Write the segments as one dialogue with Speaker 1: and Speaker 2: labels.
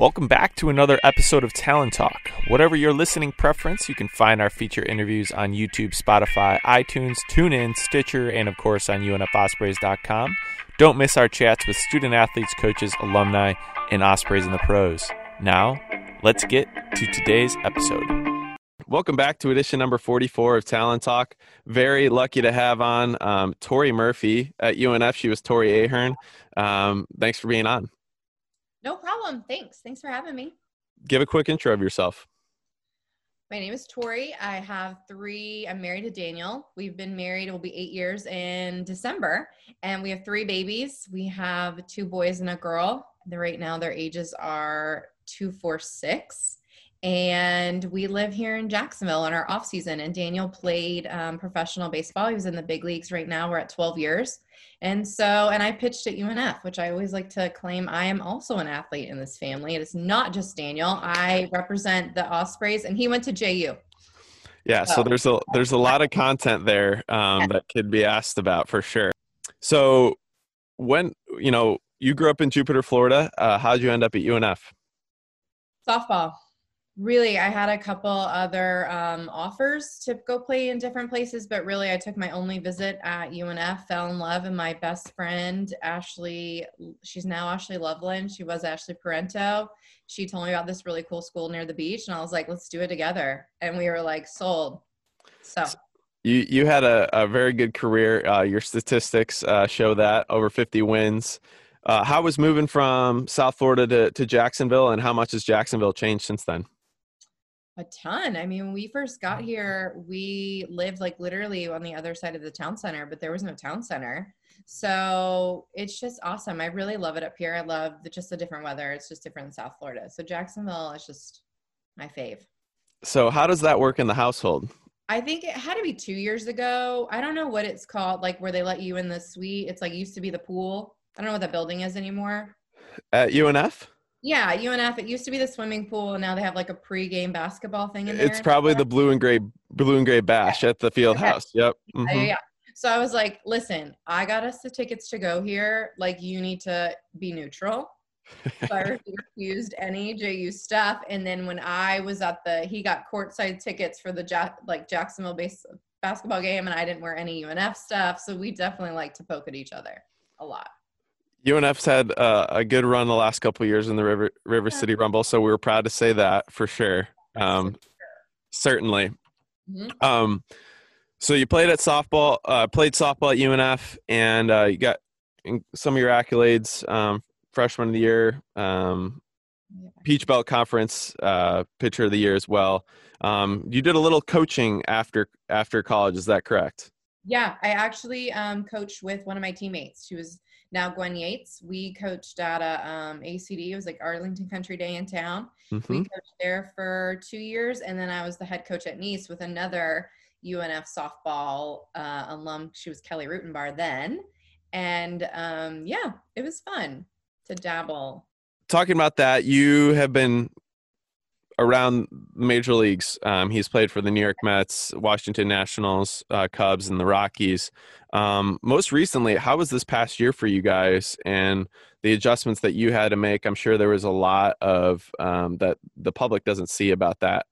Speaker 1: Welcome back to another episode of Talon Talk. Whatever your listening preference, you can find our feature interviews on YouTube, Spotify, iTunes, TuneIn, Stitcher, and of course on UNFOspreys.com. Don't miss our chats with student athletes, coaches, alumni, and Ospreys in the pros. Now, let's get to today's episode. Welcome back to edition number 44 of Talon Talk. Very lucky to have on um, Tori Murphy at UNF. She was Tori Ahern. Um, thanks for being on.
Speaker 2: No problem. Thanks. Thanks for having me.
Speaker 1: Give a quick intro of yourself.
Speaker 2: My name is Tori. I have three. I'm married to Daniel. We've been married. It will be eight years in December, and we have three babies. We have two boys and a girl. They're right now their ages are two, four, six, and we live here in Jacksonville in our off season. And Daniel played um, professional baseball. He was in the big leagues. Right now, we're at 12 years and so, and I pitched at UNF, which I always like to claim I am also an athlete in this family. It is not just Daniel. I represent the Ospreys, and he went to JU.
Speaker 1: Yeah, so, so there's a there's a lot of content there um, that could be asked about for sure. So, when you know you grew up in Jupiter, Florida, uh, how did you end up at UNF?
Speaker 2: Softball really i had a couple other um, offers to go play in different places but really i took my only visit at unf fell in love and my best friend ashley she's now ashley loveland. She was ashley parento. She told me about this really cool school near the beach and i was like let's do it together. And we were like sold. So.
Speaker 1: You you had a, a very good career. Uh, your statistics uh, show that over 50 wins. Uh, how was moving from south florida to, to jacksonville and how much has jacksonville changed since then
Speaker 2: a ton. I mean, when we first got mm-hmm. here, we lived like literally on the other side of the town center, but there was no town center. So it's just awesome. I really love it up here. I love the, just the different weather. It's just different in South Florida. So Jacksonville is just my fave.
Speaker 1: So how does that work in the household?
Speaker 2: I think it had to be two years ago. I don't know what it's called, like where they let you in the suite. It's like used to be the pool. I don't know what that building is anymore.
Speaker 1: At UNF?
Speaker 2: Yeah, UNF. It used to be the swimming pool, and now they have like a pre-game basketball thing in there.
Speaker 1: It's probably the blue and gray, blue and gray bash yeah. at the field house. Yep.
Speaker 2: Mm-hmm. Yeah, yeah. So I was like, listen, I got us the tickets to go here. Like, you need to be neutral. so I refused any JU stuff. And then when I was at the, he got courtside tickets for the ja- like Jacksonville base basketball game, and I didn't wear any UNF stuff. So we definitely like to poke at each other a lot.
Speaker 1: UNF's had uh, a good run the last couple years in the River River. City Rumble, so we were proud to say that for sure. Um, certainly. Mm-hmm. Um, so you played at softball, uh, played softball at UNF, and uh, you got some of your accolades: um, freshman of the year, um, Peach Belt Conference uh, pitcher of the year as well. Um, you did a little coaching after after college. Is that correct?
Speaker 2: Yeah, I actually um, coached with one of my teammates. She was now Gwen Yates. We coached at a um, ACD. It was like Arlington Country Day in town. Mm-hmm. We coached there for two years, and then I was the head coach at Nease with another UNF softball uh, alum. She was Kelly Rutenbar then, and um, yeah, it was fun to dabble.
Speaker 1: Talking about that, you have been around major leagues. Um, he's played for the New York Mets, Washington Nationals, uh, Cubs, and the Rockies. Um, most recently, how was this past year for you guys and the adjustments that you had to make? I'm sure there was a lot of um, that the public doesn't see about that.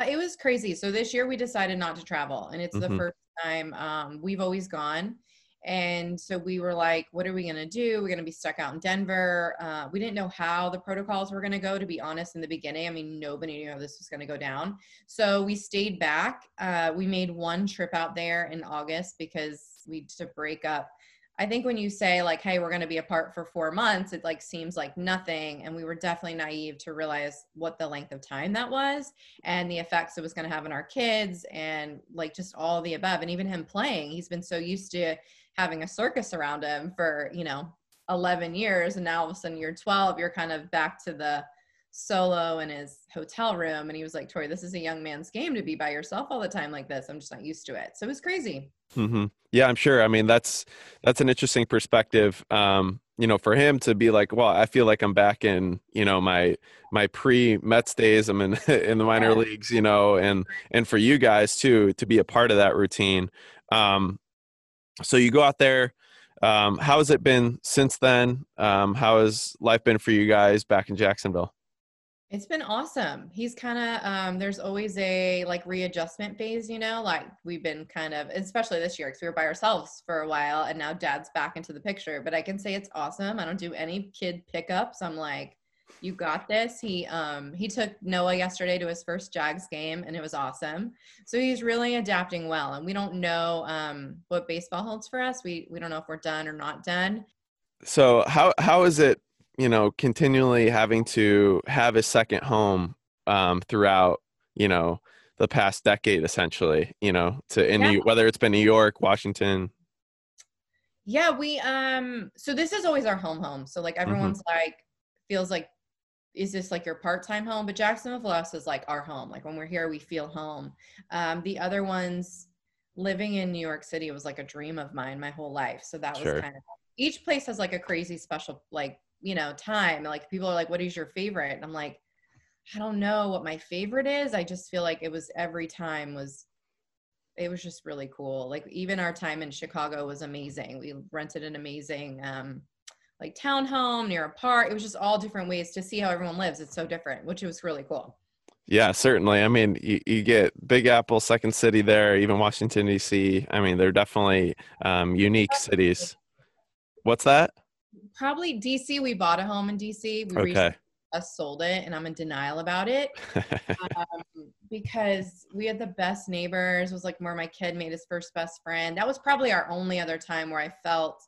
Speaker 2: Uh, it was crazy. So this year we decided not to travel, and it's mm-hmm. the first time um, we've always gone. And so we were like, what are we going to do? We're going to be stuck out in Denver. Uh, we didn't know how the protocols were going to go, to be honest, in the beginning. I mean, nobody knew how this was going to go down. So we stayed back. Uh, we made one trip out there in August because we to break up. I think when you say like, hey, we're going to be apart for four months, it like seems like nothing. And we were definitely naive to realize what the length of time that was and the effects it was going to have on our kids and like just all the above. And even him playing, he's been so used to having a circus around him for you know 11 years and now all of a sudden you're 12 you're kind of back to the solo in his hotel room and he was like tori this is a young man's game to be by yourself all the time like this. I'm just not used to it. So it was crazy.
Speaker 1: Mm-hmm. yeah i'm sure. I mean that's that's an interesting perspective um you know for him to be like well i feel like i'm back in you know my my pre mets days. I'm in in the minor yeah. leagues you know and and for you guys too to be a part of that routine. Um so you go out there Um, how has it been since then? Um, how has life been for you guys back in Jacksonville?
Speaker 2: It's been awesome. He's kind of um, there's always a like readjustment phase, you know. Like we've been kind of, especially this year, because we were by ourselves for a while, and now Dad's back into the picture. But I can say it's awesome. I don't do any kid pickups. I'm like, you got this. He um he took Noah yesterday to his first Jags game, and it was awesome. So he's really adapting well. And we don't know um what baseball holds for us. We we don't know if we're done or not done.
Speaker 1: So how how is it you know, continually having to have a second home um, throughout, you know, the past decade, essentially, you know, to in yeah. New, whether it's been New York, Washington.
Speaker 2: Yeah, we um. So this is always our home home. So like mm-hmm. everyone's mm-hmm. like feels like, is this like your part time home? But Jacksonville us is like our home. Like when we're here, we feel home. Um, the other ones, living in New York City was like a dream of mine my whole life. So that was sure. kind of each place has like a crazy special like you know time like people are like what is your favorite and i'm like i don't know what my favorite is i just feel like it was every time was it was just really cool like even our time in chicago was amazing we rented an amazing um like townhome near a park it was just all different ways to see how everyone lives it's so different which was really cool
Speaker 1: yeah, certainly. I mean, you, you get Big Apple, Second City there, even Washington D.C. I mean, they're definitely um, unique cities. What's that?
Speaker 2: probably DC. We bought a home in DC. We okay. Us sold it, and I'm in denial about it um, because we had the best neighbors. It was like where my kid made his first best friend. That was probably our only other time where I felt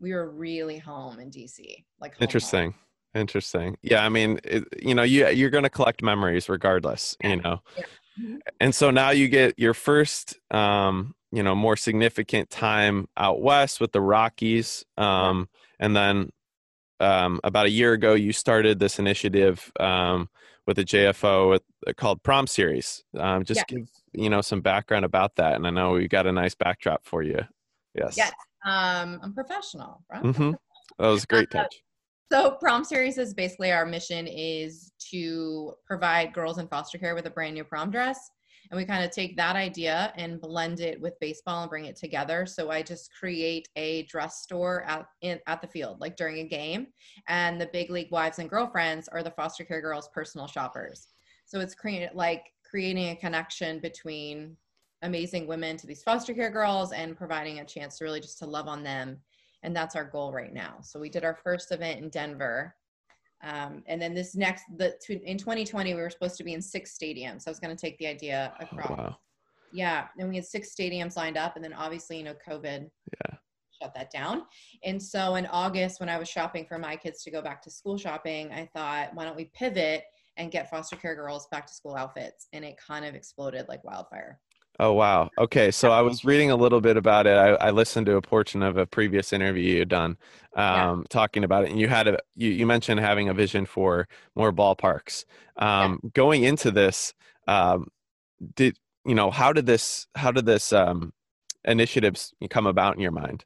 Speaker 2: we were really home in DC. Like
Speaker 1: interesting. Home. Interesting. Yeah, I mean, it, you know, you you're going to collect memories regardless, you know. Yeah. Mm-hmm. And so now you get your first um, you know, more significant time out west with the Rockies. Um, and then um, about a year ago, you started this initiative um, with the JFO with, uh, called Prom Series. Um, just yeah. give you know some background about that, and I know we got a nice backdrop for you. Yes.
Speaker 2: Yes. Um, I'm professional.
Speaker 1: Right? Mm-hmm. That was a great uh, touch.
Speaker 2: So Prom Series is basically our mission is to provide girls in foster care with a brand new prom dress and we kind of take that idea and blend it with baseball and bring it together so i just create a dress store at in, at the field like during a game and the big league wives and girlfriends are the foster care girls personal shoppers so it's created like creating a connection between amazing women to these foster care girls and providing a chance to really just to love on them and that's our goal right now so we did our first event in denver um, and then this next, the in 2020, we were supposed to be in six stadiums. So I was going to take the idea across. Oh, wow. Yeah, and we had six stadiums lined up, and then obviously, you know, COVID.
Speaker 1: Yeah.
Speaker 2: Shut that down. And so in August, when I was shopping for my kids to go back to school shopping, I thought, why don't we pivot and get foster care girls back to school outfits? And it kind of exploded like wildfire.
Speaker 1: Oh wow. Okay, so I was reading a little bit about it. I, I listened to a portion of a previous interview you had done, um, yeah. talking about it, and you had a you, you mentioned having a vision for more ballparks. Um, yeah. Going into this, um, did you know how did this how did this um, initiatives come about in your mind?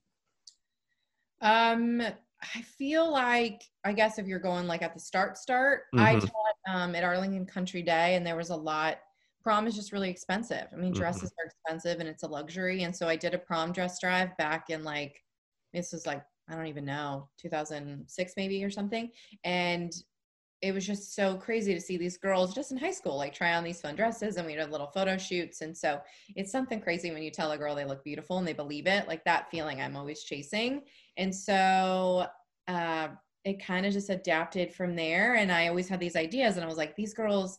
Speaker 2: Um, I feel like I guess if you're going like at the start start, mm-hmm. I taught um, at Arlington Country Day, and there was a lot prom is just really expensive. I mean, dresses mm-hmm. are expensive and it's a luxury. And so I did a prom dress drive back in like, this was like, I don't even know, 2006 maybe or something. And it was just so crazy to see these girls just in high school like try on these fun dresses and we did little photo shoots and so it's something crazy when you tell a girl they look beautiful and they believe it like that feeling i'm always chasing and so uh, it kind of just adapted from there and i always had these ideas and i was like these girls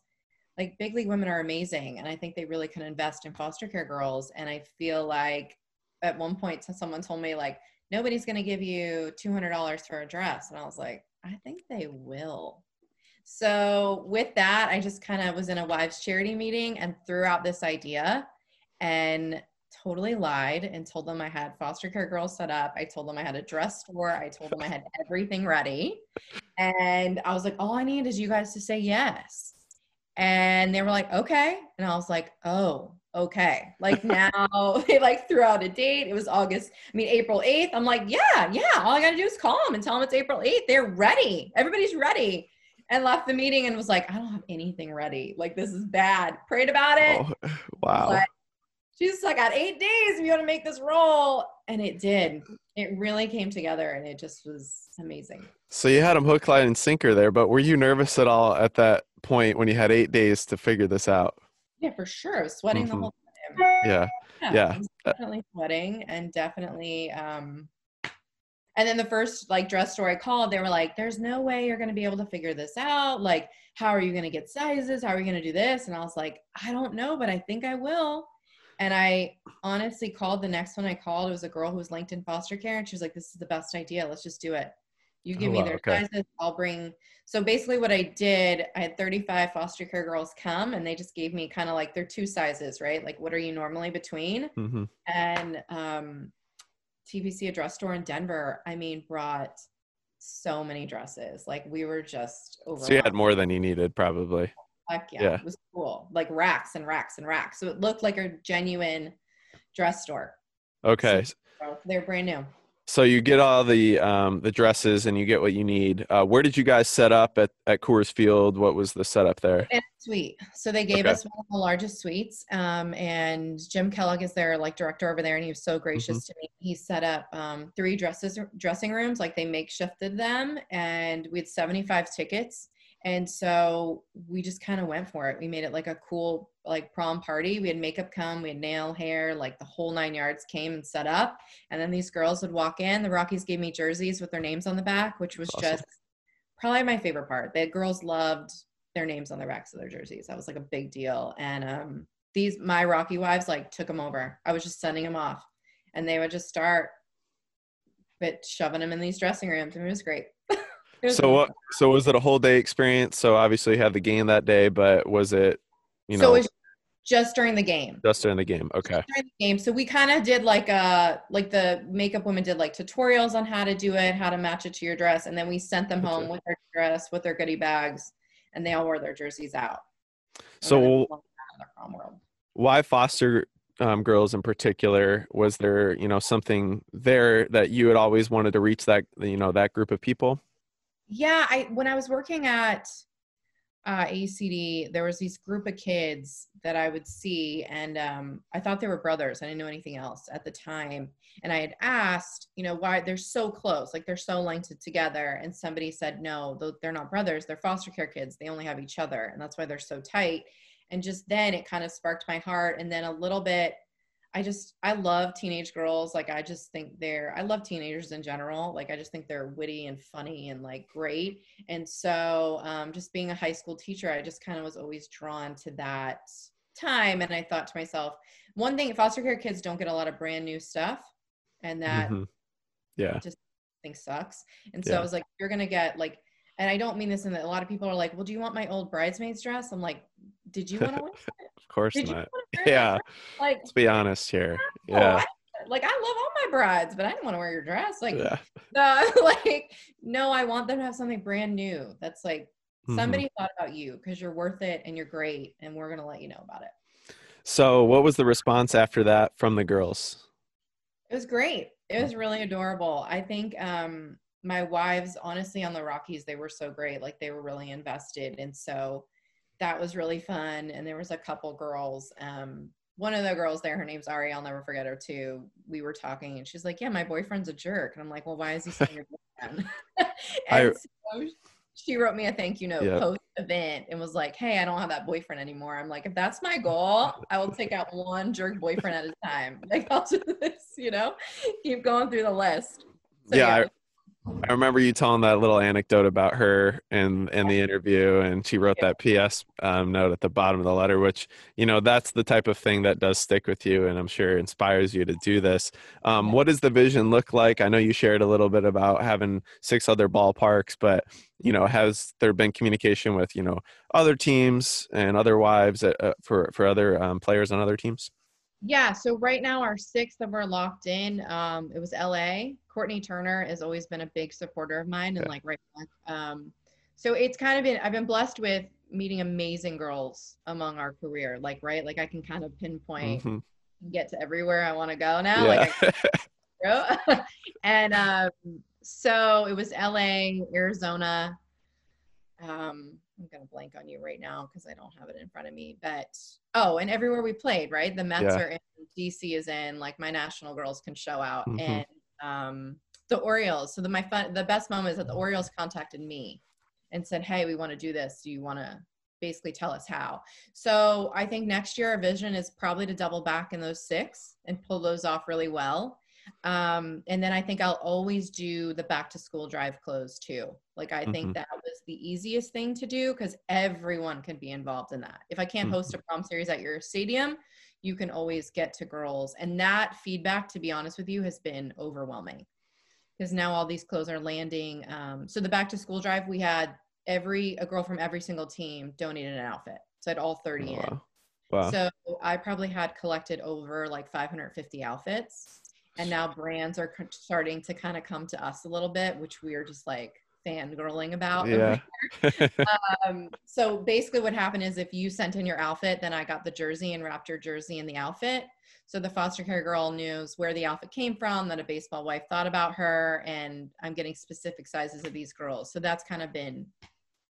Speaker 2: like big league women are amazing and i think they really can invest in foster care girls and i feel like at one point someone told me like nobody's going to give you $200 for a dress and i was like i think they will. So with that i just kind of was in a wives charity meeting and threw out this idea and totally lied and told them i had foster care girls set up. I told them i had a dress store. I told them i had everything ready. And i was like all i need is you guys to say yes and they were like okay. And i was like oh okay. Like now they like threw out a date. It was august i mean april 8th i'm like yeah yeah. All i gotta do is call them and tell them it's april 8th they're ready. Everybody's ready. And left the meeting and was like i don't have anything ready. Like this is bad. Prayed about it.
Speaker 1: Oh, wow.
Speaker 2: But she's like i got eight days if you want to make this roll. And it did it really came together and it just was amazing.
Speaker 1: So you had them hook, line, and sinker there, but were you nervous at all at that point when you had eight days to figure this out?
Speaker 2: Yeah, for sure. I was sweating
Speaker 1: Mhm.
Speaker 2: the whole time.
Speaker 1: Yeah.
Speaker 2: Yeah,
Speaker 1: Yeah.
Speaker 2: Was definitely sweating and definitely um and then the first like dress store I called, they were like, There's no way you're gonna be able to figure this out. Like, how are you gonna get sizes? How are you gonna do this? And I was like, I don't know, but I think I will. And I honestly called the next one I called. It was a girl who was linked in foster care, and she was like, This is the best idea. Let's just do it. You give
Speaker 1: Oh,
Speaker 2: me
Speaker 1: wow,
Speaker 2: their
Speaker 1: okay.
Speaker 2: sizes, I'll bring so basically what I did, I had 35 foster care girls come and they just gave me kind of like their two sizes, right? Like what are you normally between?
Speaker 1: hmm
Speaker 2: and um TPC a dress store in Denver, I mean, brought so many dresses. Like we were just over.
Speaker 1: So you had more than you needed, probably.
Speaker 2: Heck yeah,
Speaker 1: yeah.
Speaker 2: it was cool. Like racks and racks and racks. So it looked like a genuine dress store.
Speaker 1: Okay.
Speaker 2: So they're brand new.
Speaker 1: So you get all the um, the dresses and you get what you need. Uh, where did you guys set up at, at Coors Field? What was the setup there?
Speaker 2: Suite. So they gave
Speaker 1: Okay.
Speaker 2: us one of the largest suites. Um, and Jim Kellogg is their like director over there, and he was so gracious
Speaker 1: Mm-hmm.
Speaker 2: to me. He set up um, three dresses dressing rooms, like they makeshifted them, and we had 75 tickets. And so we just kind of went for it. We made it like a cool like prom party. We had makeup come, we had nail, hair, like the whole nine yards came and set up. And then these girls would walk in. The Rockies gave me jerseys with their names on the back, which was
Speaker 1: Awesome.
Speaker 2: just probably my favorite part. The girls loved their names on the backs of their jerseys. That was like a big deal. And um, these my Rocky wives like took them over. I was just sending them off, and they would just start, but shoving them in these dressing rooms, and it was great. It
Speaker 1: So what? So was it a whole day experience? So obviously you had the game that day, but was it, you
Speaker 2: so
Speaker 1: know,
Speaker 2: it was just during the game.
Speaker 1: just during the game? Okay.
Speaker 2: During the game. So we kind of did like a like the makeup women did like tutorials on how to do it, how to match it to your dress, and then we sent them home with their dress, with their goodie bags, and they all wore their jerseys out.
Speaker 1: So
Speaker 2: then they went out of the prom world.
Speaker 1: why foster um, girls in particular? Was there, you know, something there that you had always wanted to reach that, you know, that group of people?
Speaker 2: Yeah, I when I was working at uh, ACD, there was these group of kids that I would see, and um, I thought they were brothers. I didn't know anything else at the time, and I had asked, you know, why they're so close, like they're so linked together, and somebody said, no, they're not brothers. They're foster care kids. They only have each other, and that's why they're so tight. And just then, it kind of sparked my heart, and then a little bit. I just I love teenage girls. Like I just think they're I love teenagers in general. Like I just think they're witty and funny and like great. And so um, just being a high school teacher, I just kind of was always drawn to that time. And I thought to myself, one thing foster care kids don't get a lot of brand new stuff, and that
Speaker 1: Mhm. Yeah.
Speaker 2: Just thing sucks. And so
Speaker 1: Yeah.
Speaker 2: I was like, you're gonna get like, and I don't mean this in that a lot of people are like, well, do you want my old bridesmaid's dress? I'm like, did you want to?
Speaker 1: Of course
Speaker 2: Did
Speaker 1: not.
Speaker 2: want to wear that
Speaker 1: Yeah.
Speaker 2: Like,
Speaker 1: Let's be honest here.
Speaker 2: no,
Speaker 1: Yeah.
Speaker 2: I, like I love all my brides, but I didn't want to wear your dress. Like,
Speaker 1: Yeah.
Speaker 2: no, like, no, I want them to have something brand new. That's like
Speaker 1: Mhm.
Speaker 2: somebody thought about you because you're worth it and you're great, and we're gonna let you know about it.
Speaker 1: So, what was the response after that from the girls?
Speaker 2: It was great. It was really adorable. I think um my wives, honestly, on the Rockies, they were so great. Like they were really invested, and so that was really fun. And there was a couple girls. Um, one of the girls there, her name's Ari. I'll never forget her too. We were talking, and she's like, "Yeah, my boyfriend's a jerk." And I'm like, "Well, why is he saying your boyfriend?"
Speaker 1: I-
Speaker 2: so she wrote me a thank you note
Speaker 1: Yeah.
Speaker 2: post event and was like, "Hey, I don't have that boyfriend anymore." I'm like, if that's my goal, I will take out one jerk boyfriend at a time. Like I'll do this, you know, keep going through the list. So,
Speaker 1: Yeah, I remember you telling that little anecdote about her in in the interview, and she wrote that PS um, note at the bottom of the letter, which you know that's the type of thing that does stick with you, and I'm sure inspires you to do this. Um, what does the vision look like? I know you shared a little bit about having six other ballparks, but you know, has there been communication with you know other teams and other wives uh, uh, for for other um, players on other teams?
Speaker 2: Yeah, so right now our six that we're locked in, um, it was LA. Kourtney Turner has always been a big supporter of mine and
Speaker 1: Okay.
Speaker 2: like right back. Um, so it's kind of been I've been blessed with meeting amazing girls among our career. Like, right, like I can kind of pinpoint
Speaker 1: Mhm.
Speaker 2: and get to everywhere I want to go now. Like
Speaker 1: Yeah.
Speaker 2: I go. and um, so it was LA, Arizona. Um, I'm gonna blank on you right now because I don't have it in front of me. But oh, and everywhere we played, right? The Mets
Speaker 1: Yeah.
Speaker 2: are in, DC is in. Like my national girls can show out,
Speaker 1: Mhm.
Speaker 2: and um, the Orioles. So the my fun, the best moment is that the Orioles contacted me and said, "Hey, we want to do this. Do you want to basically tell us how?" So I think next year our vision is probably to double back in those six and pull those off really well. Um, and then I think I'll always do the back to school drive clothes too. Like I think mm-hmm. that was the easiest thing to do because everyone can be involved in that. If I can't mm-hmm. host a prom series at your stadium, you can always get to girls. And that feedback, to be honest with you, has been overwhelming because now all these clothes are landing. Um, so the back to school drive, we had every a girl from every single team donated an outfit. So I had all 30 wow. in. Wow. So I probably had collected over like 550 outfits. And now brands are starting to kind of come to us a little bit, which we are just like fangirling about.
Speaker 1: Yeah.
Speaker 2: um, so basically, what happened is if you sent in your outfit, then I got the jersey and wrapped your jersey in the outfit. So the foster care girl knows where the outfit came from, that a baseball wife thought about her, and I'm getting specific sizes of these girls. So that's kind of been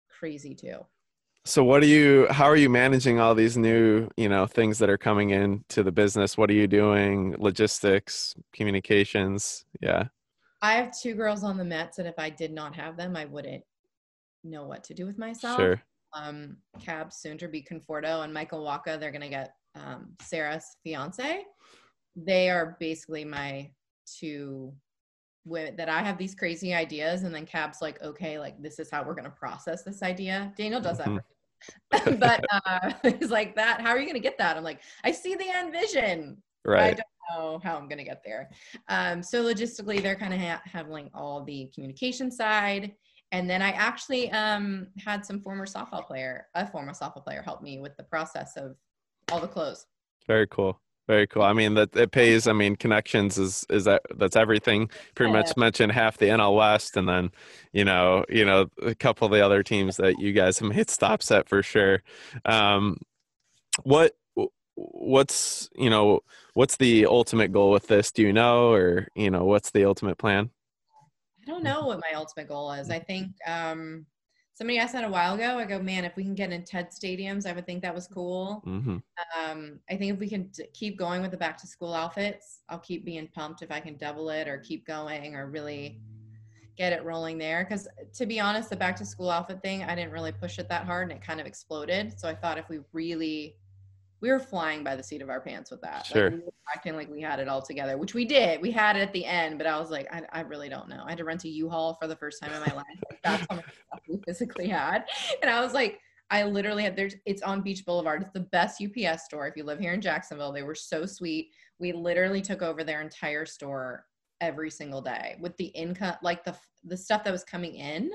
Speaker 2: crazy too.
Speaker 1: So what are you how are you managing all these new, you know, things that are coming into the business? What are you doing? Logistics, communications? Yeah.
Speaker 2: I have two girls on the Mets and if I did not have them, I wouldn't know what to do with myself.
Speaker 1: Sure.
Speaker 2: Um Cab soon to be Conforto and Michael Wacha they're gonna get um, Sarah's fiance. They are basically my two women that I have these crazy ideas, and then Cab's like, okay, like this is how we're gonna process this idea. Daniel does that. But uh, he's like that. How are you gonna get that? I'm like, I see the end vision.
Speaker 1: Right. I
Speaker 2: don't know how I'm gonna get there. Um, so logistically, they're kind of ha- handling all the communication side. And then I actually um, had some former softball player, a former softball player, help me with the process of all the clothes.
Speaker 1: Very cool. Very cool. I mean that it pays. I mean connections is is that that's everything. Pretty yeah. much mentioned half the NL West, and then you know you know a couple of the other teams that you guys have hit stops at for sure. Um, what what's you know what's the ultimate goal with this? Do you know, or you know what's the ultimate plan?
Speaker 2: I don't know what my ultimate goal is. I think um, somebody asked that a while ago. I go, man, if we can get in TED stadiums, I would think that was cool.
Speaker 1: Mm-hmm.
Speaker 2: Um, I think if we can t- keep going with the back to school outfits, I'll keep being pumped if I can double it or keep going or really get it rolling there. Because to be honest, the back to school outfit thing, I didn't really push it that hard and it kind of exploded. So I thought if we really we were flying by the seat of our pants with that.
Speaker 1: Sure.
Speaker 2: Like we acting like we had it all together, which we did. We had it at the end, but I was like, I, I really don't know. I had to rent a U-Haul for the first time in my life. That's how much stuff we physically had. And I was like, I literally had there's it's on Beach Boulevard. It's the best UPS store if you live here in Jacksonville. They were so sweet. We literally took over their entire store every single day with the income like the the stuff that was coming in.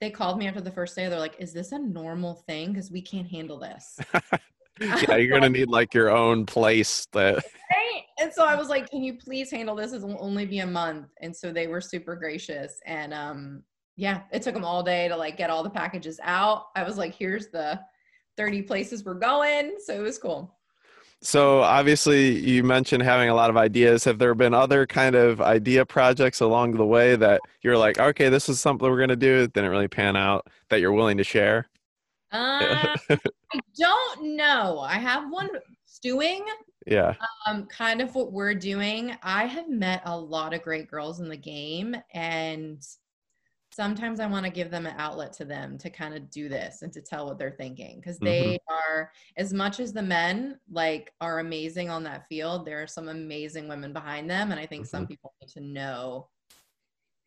Speaker 2: They called me after the first day. They're like, "Is this a normal thing? Because we can't handle this."
Speaker 1: yeah, you're gonna need like your own place that
Speaker 2: right? and so I was like, Can you please handle this? It will only be a month. And so they were super gracious. And um, yeah, it took them all day to like get all the packages out. I was like, here's the 30 places we're going. So it was cool.
Speaker 1: So obviously you mentioned having a lot of ideas. Have there been other kind of idea projects along the way that you're like, okay, this is something we're gonna do, didn't really pan out that you're willing to share?
Speaker 2: Uh, I don't know. I have one stewing.
Speaker 1: Yeah.
Speaker 2: Um, kind of what we're doing. I have met a lot of great girls in the game, and sometimes I want to give them an outlet to them to kind of do this and to tell what they're thinking because they mm-hmm. are as much as the men like are amazing on that field. There are some amazing women behind them, and I think mm-hmm. some people need to know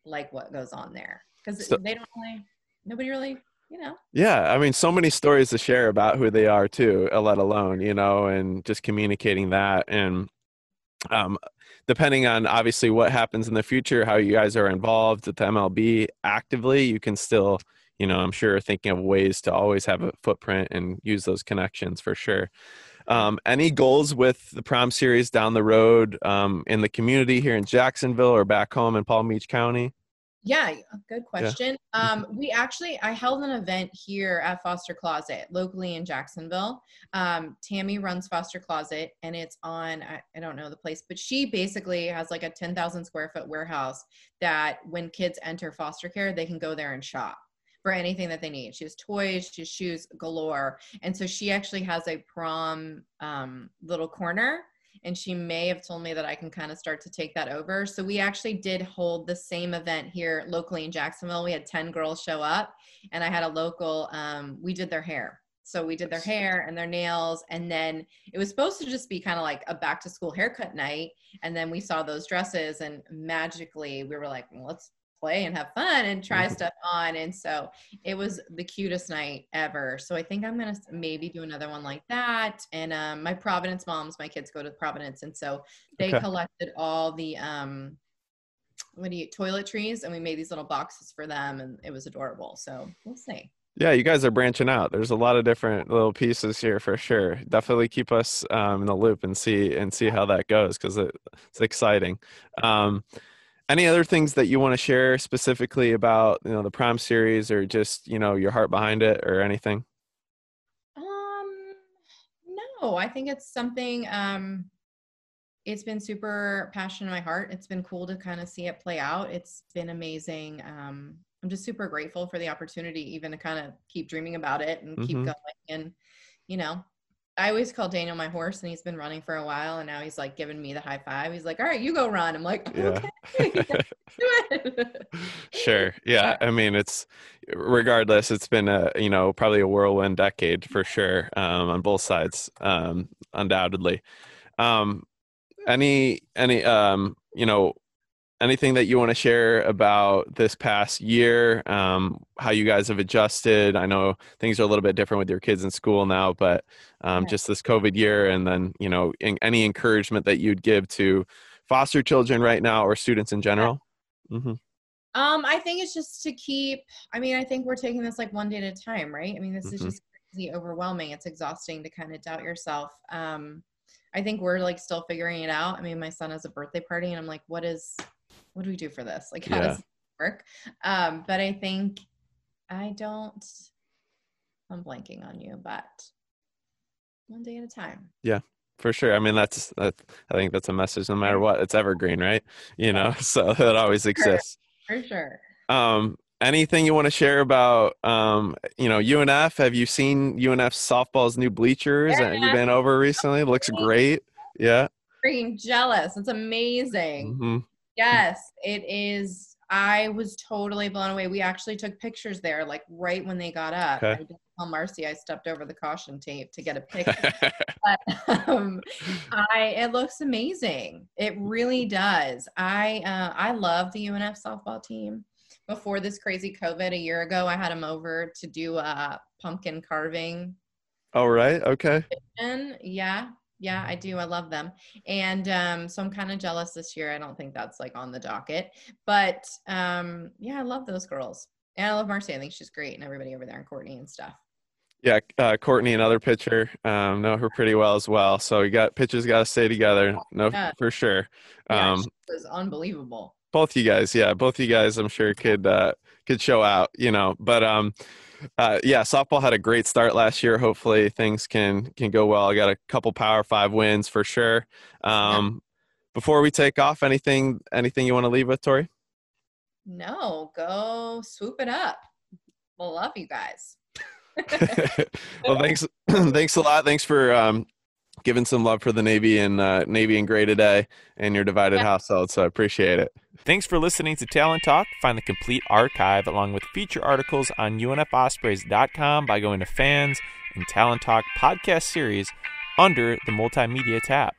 Speaker 2: like what goes on there because so- they don't really. Nobody really know.
Speaker 1: Yeah, I mean, so many stories to share about who they are too, uh, let alone you know, and just communicating that and um, depending on obviously what happens in the future, how you guys are involved with the MLB actively, you can still, you know, I'm sure thinking of ways to always have a footprint and use those connections for sure. Um, any goals with the prom series down the road um, in the community here in Jacksonville or back home in Palm Beach County?
Speaker 2: Yeah, good question. Yeah. Um, we actually, I held an event here at Foster Closet locally in Jacksonville. Um, Tammy runs Foster Closet and it's on, I, I don't know the place, but she basically has like a 10,000 square foot warehouse that when kids enter foster care, they can go there and shop for anything that they need. She has toys, she has shoes galore. And so she actually has a prom um, little corner and she may have told me that I can kind of start to take that over. So we actually did hold the same event here locally in Jacksonville. We had 10 girls show up and I had a local um, we did their hair. So we did their hair and their nails and then it was supposed to just be kind of like a back to school haircut night and then we saw those dresses and magically we were like, well, let's play and have fun and try mm-hmm. stuff on. And so it was the cutest night ever. So I think I'm gonna maybe do another one like that. And um, my Providence moms, my kids go to Providence, and so they okay. collected all the um, what do you toiletries, and we made these little boxes for them, and it was adorable. So we'll see.
Speaker 1: Yeah, you guys are branching out. There's a lot of different little pieces here for sure. Definitely keep us um, in the loop and see and see how that goes because it, it's exciting. Um, any other things that you want to share specifically about you know the prom series or just you know your heart behind it or anything?
Speaker 2: Um no i think it's something um it's been super passion in my heart. It's been cool to kind of see it play out. It's been amazing. Um i'm just super grateful for the opportunity even to kind of keep dreaming about it and mm-hmm. keep going and you know I always call Daniel my horse, and he's been running for a while, and now he's like giving me the high five. He's like, "All right, you go run." I'm like, "Okay,
Speaker 1: yeah. sure, yeah. I mean, it's regardless. It's been a you know probably a whirlwind decade for sure um, on both sides, um, undoubtedly. Um, any any um, you know anything that you want to share about this past year um, how you guys have adjusted? I know things are a little bit different with your kids in school now but um, just this covid year and then you know in, any encouragement that you'd give to foster children right now or students in general?
Speaker 2: Mm-hmm. um, i think it's just to keep i mean i think we're taking this like one day at a time right? I mean this mm-hmm. is just crazy overwhelming. It's exhausting to kind of doubt yourself. Um, I think we're like still figuring it out. I mean, my son has a birthday party, and I'm like, what is what do we do for this? Like, how yeah. does it work? Um, but I think I don't, I'm blanking on you, but one day at a time.
Speaker 1: Yeah, for sure. I mean, that's, that, I think that's a message no matter what. It's evergreen, right? You know, so it always exists.
Speaker 2: For sure.
Speaker 1: Um, anything you want to share about um, you know UNF? Have you seen UNF softball's new bleachers? Yeah. Have you been over recently? It looks great. Yeah.
Speaker 2: Freaking jealous. It's amazing. Mm-hmm. Yes, it is. I was totally blown away. We actually took pictures there, like right when they got up. Okay. I didn't tell Marcy I stepped over the caution tape to get a picture. but um, I it looks amazing. It really does. I uh, I love the UNF softball team. Before this crazy COVID a year ago, I had them over to do a pumpkin carving.
Speaker 1: All right. Okay.
Speaker 2: Yeah yeah i do i love them. And um, so i'm kind of jealous this year i don't think that's like on the docket but um, yeah i love those girls. And i love marcy i think she's great and everybody over there and courtney and stuff.
Speaker 1: Yeah uh, courtney another pitcher um, know her pretty well as well. So you got pitchers got to stay together no yeah. for sure.
Speaker 2: Yeah, um, was unbelievable
Speaker 1: both you guys yeah both you guys i'm sure could uh could show out you know but um uh, yeah, softball had a great start last year. Hopefully things can can go well. I got a couple Power Five wins for sure. Um, before we take off, anything anything you want to leave with, Tori?
Speaker 2: No, go swoop it up. We'll love you guys.
Speaker 1: well, thanks thanks a lot. Thanks for um, giving some love for the Navy and uh, Navy and Gray today and your divided yeah. household. So I appreciate it.
Speaker 3: Thanks for listening to Talon Talk. Find the complete archive along with feature articles on UNFOspreys.com by going to fans and Talon Talk podcast series under the multimedia tab.